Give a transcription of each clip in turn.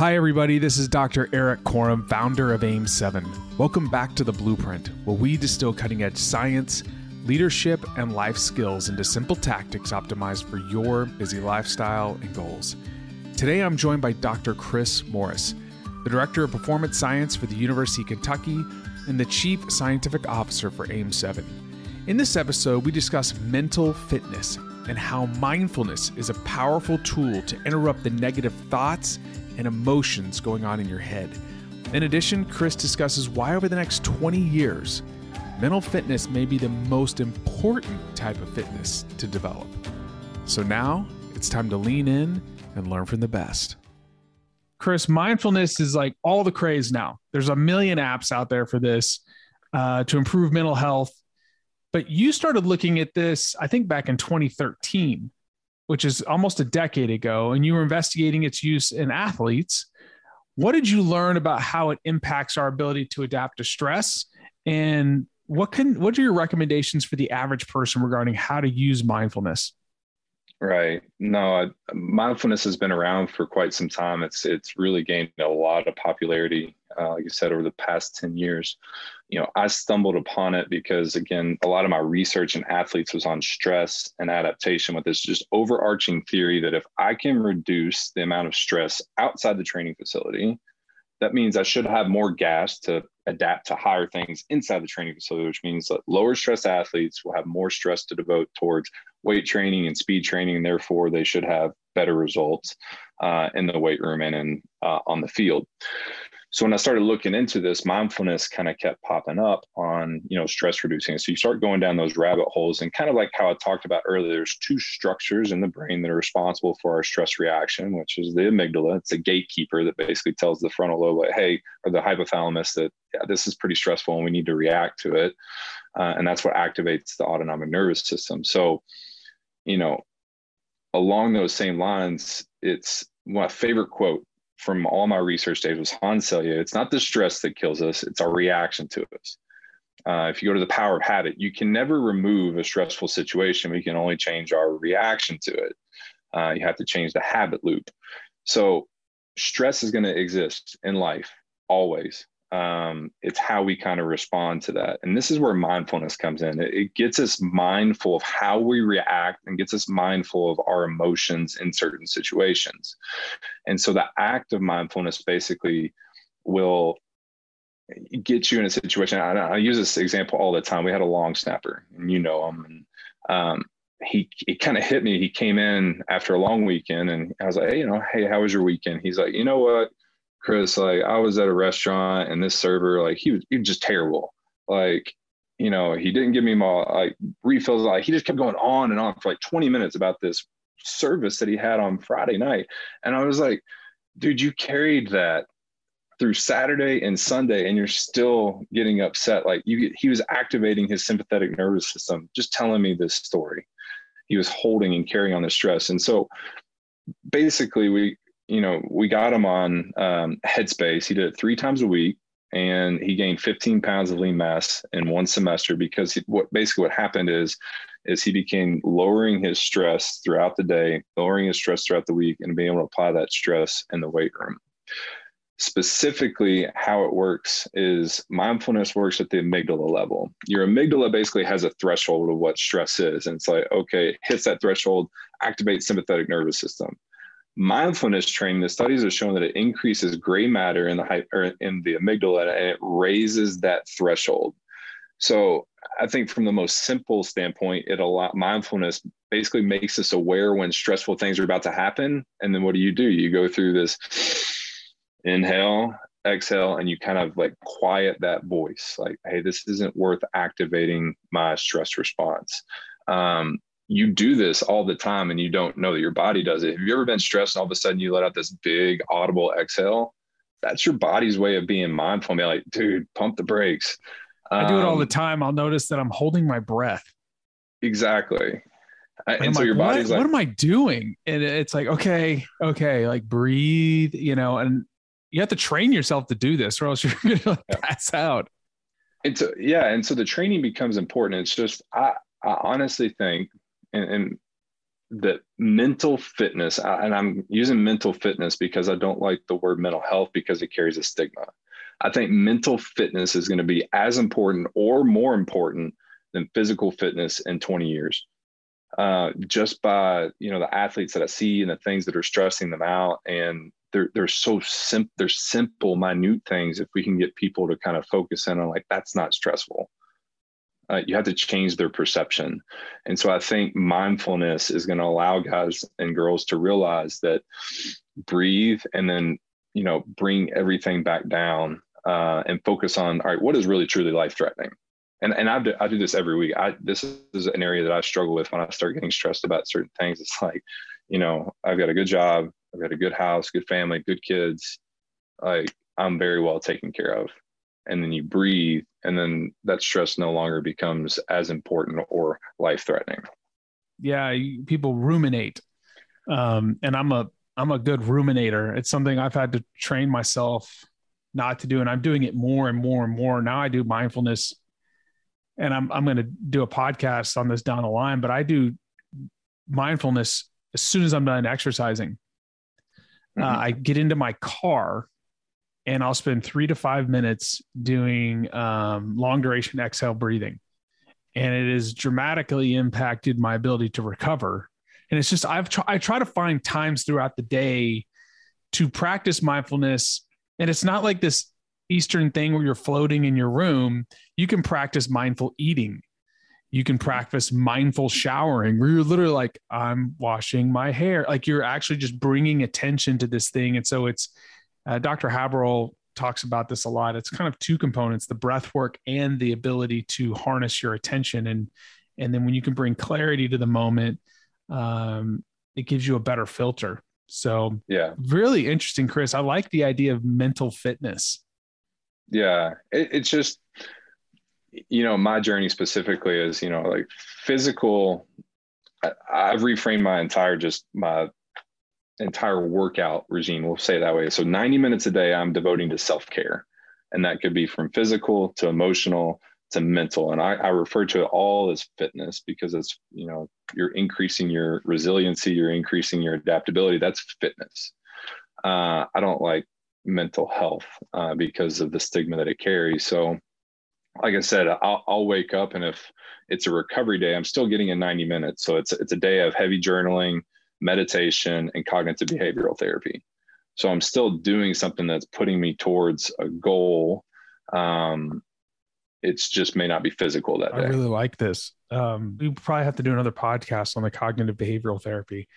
Hi, everybody. This is Dr. Erik Korem, founder of AIM7. Welcome back to The Blueprint, where we distill cutting edge science, leadership, and life skills into simple tactics optimized for your busy lifestyle and goals. Today, I'm joined by Dr. Chris Morris, the Director of Performance Science for the University of Kentucky and the Chief Scientific Officer for AIM7. In this episode, we discuss mental fitness and how mindfulness is a powerful tool to interrupt the negative thoughts and emotions going on in your head. In addition, Chris discusses why over the next 20 years, mental fitness may be the most important type of fitness to develop. So now it's time to lean in and learn from the best. Chris, mindfulness is like all the craze now. There's a million apps out there for this uh, to improve mental health. But you started looking at this, I think, back in 2013 which is almost a decade ago, and you were investigating its use in athletes. What did you learn about how it impacts our ability to adapt to stress? And what can what are your recommendations for the average person regarding how to use mindfulness? Right. No, I, mindfulness has been around for quite some time. It's it's really gained a lot of popularity, uh, like you said, over the past ten years. You know, I stumbled upon it because again, a lot of my research in athletes was on stress and adaptation, with this just overarching theory that if I can reduce the amount of stress outside the training facility, that means I should have more gas to adapt to higher things inside the training facility, which means that lower stress athletes will have more stress to devote towards weight training and speed training, and therefore they should have better results uh, in the weight room and in, uh, on the field. So when I started looking into this, mindfulness kind of kept popping up on, you know, stress reducing. So you start going down those rabbit holes and kind of like how I talked about earlier, there's two structures in the brain that are responsible for our stress reaction, which is the amygdala. It's a gatekeeper that basically tells the frontal lobe, like, hey, or the hypothalamus that yeah, this is pretty stressful and we need to react to it. Uh, and that's what activates the autonomic nervous system. So, you know, along those same lines, it's my favorite quote from all my research days was Hans Selye. It's not the stress that kills us; it's our reaction to it. Uh, if you go to the power of habit, you can never remove a stressful situation. We can only change our reaction to it. Uh, you have to change the habit loop. So, stress is going to exist in life always um, it's how we kind of respond to that. And this is where mindfulness comes in. It, it, gets us mindful of how we react and gets us mindful of our emotions in certain situations. And so the act of mindfulness basically will get you in a situation i, I use this example all the time. We had a long snapper and you know him and um, he he kind of hit me. He came in after a long weekend and i was like hey you know hey how was your weekend? He's like you know what Chris, like I was at a restaurant and this server, like he was, he was just terrible. Like, you know, he didn't give me my like refills. Like he just kept going on and on for like 20 minutes about this service that he had on Friday night. And I was like, dude, you carried that through Saturday and Sunday and you're still getting upset. Like you, he was activating his sympathetic nervous system, just telling me this story. He was holding and carrying on the stress. And so basically we, you know, we got him on um, Headspace. He did it three times a week, and he gained 15 pounds of lean mass in one semester because he, what basically what happened is is he became lowering his stress throughout the day, lowering his stress throughout the week, and being able to apply that stress in the weight room. Specifically, how it works is mindfulness works at the amygdala level. Your amygdala basically has a threshold of what stress is. And it's like, okay, hits that threshold, activates sympathetic nervous system mindfulness training, the studies have shown that it increases gray matter in the in the amygdala and it raises that threshold. So I think from the most simple standpoint, it a lot mindfulness basically makes us aware when stressful things are about to happen. And then what do you do? You go through this inhale, exhale, and you kind of like quiet that voice, like, hey, this isn't worth activating my stress response. Um, you do this all the time and you don't know that your body does it. Have you ever been stressed and all of a sudden you let out this big audible exhale? That's your body's way of being mindful. Be like, dude, pump the brakes. I do it all the um, time. I'll notice that I'm holding my breath. Exactly. And, and so like, your body's what, like, what am I doing? And it's like, okay, okay, like breathe, you know, and you have to train yourself to do this or else you're going to like pass out. And so, yeah. And so the training becomes important. It's just, I, I honestly think and, and that mental fitness, and I'm using mental fitness because I don't like the word mental health because it carries a stigma. I think mental fitness is going to be as important or more important than physical fitness in 20 years. Uh, just by you know the athletes that I see and the things that are stressing them out, and they're they're so simple. They're simple, minute things. If we can get people to kind of focus in on like that's not stressful, uh, you have to change their perception. And so I think mindfulness is going to allow guys and girls to realize that breathe and then you know bring everything back down uh, and focus on all right, what is really truly life threatening and and I do, I do this every week. I this is an area that I struggle with when I start getting stressed about certain things. It's like, you know, I've got a good job, I've got a good house, good family, good kids. Like I'm very well taken care of. And then you breathe, and then that stress no longer becomes as important or life threatening. Yeah, people ruminate, um, and I'm a I'm a good ruminator. It's something I've had to train myself not to do, and I'm doing it more and more and more. Now I do mindfulness and I'm I'm going to do a podcast on this down the line, but I do mindfulness as soon as I'm done exercising. Uh, mm-hmm. Uh, I get into my car and I'll spend three to five minutes doing um, long duration exhale breathing. And it has dramatically impacted my ability to recover. And it's just, I've tr- I try to find times throughout the day to practice mindfulness. And it's not like this Eastern thing where you're floating in your room, you can practice mindful eating. You can practice mindful showering where you're literally like, I'm washing my hair. Like you're actually just bringing attention to this thing. And so it's, uh, Dr. Haberl talks about this a lot. It's kind of two components the breath work and the ability to harness your attention. And, and then when you can bring clarity to the moment, um, it gives you a better filter. So, yeah, really interesting, Chris. I like the idea of mental fitness yeah it, it's just you know my journey specifically is you know like physical I, i've reframed my entire just my entire workout regime we'll say it that way. So 90 minutes a day i'm devoting to self-care. And that could be from physical to emotional to mental. And I, I refer to it all as fitness because it's you know you're increasing your resiliency you're increasing your adaptability. That's fitness. Uh, i don't like mental health uh, because of the stigma that it carries. So, like I said, I'll, I'll, wake up and if it's a recovery day, I'm still getting in 90 minutes. So it's it's a day of heavy journaling, meditation, and cognitive behavioral therapy. So I'm still doing something that's putting me towards a goal. Um, it's just may not be physical that day. I really like this. Um, we probably have to do another podcast on the cognitive behavioral therapy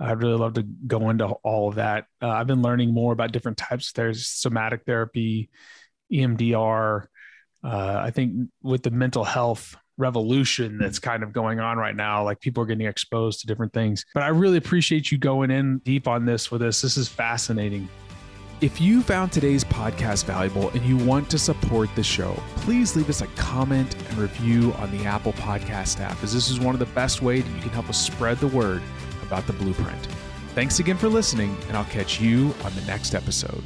I'd really love to go into all of that. Uh, I've been learning more about different types. There's somatic therapy, EMDR. Uh, I think with the mental health revolution that's mm. kind of going on right now, like people are getting exposed to different things. But I really appreciate you going in deep on this with us. This is fascinating. If you found today's podcast valuable and you want to support the show, please leave us a comment and review on the Apple Podcast app, as this is one of the best ways that you can help us spread the word about the blueprint. Thanks again for listening, and I'll catch you on the next episode.